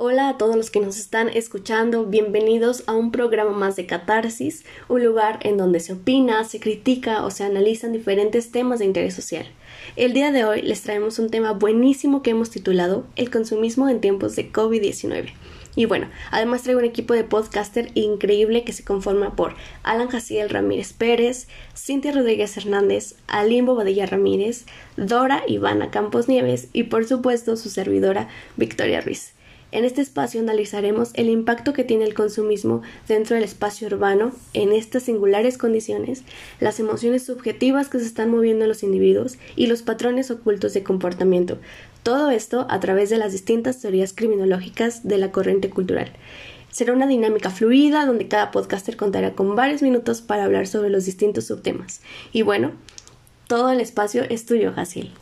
Hola a todos los que nos están escuchando, bienvenidos a un programa más de Catarsis, un lugar en donde se opina, se critica o se analizan diferentes temas de interés social. El día de hoy les traemos un tema buenísimo que hemos titulado El consumismo en tiempos de COVID-19. Y bueno, además traigo un equipo de podcaster increíble que se conforma por Alan Jaciel Ramírez Pérez, Cintia Rodríguez Hernández, Alimbo Badilla Ramírez, Dora Ivana Campos Nieves y por supuesto su servidora Victoria Ruiz. En este espacio analizaremos el impacto que tiene el consumismo dentro del espacio urbano en estas singulares condiciones, las emociones subjetivas que se están moviendo en los individuos y los patrones ocultos de comportamiento. Todo esto a través de las distintas teorías criminológicas de la corriente cultural. Será una dinámica fluida donde cada podcaster contará con varios minutos para hablar sobre los distintos subtemas. Y bueno, todo el espacio es tuyo, Jaciel.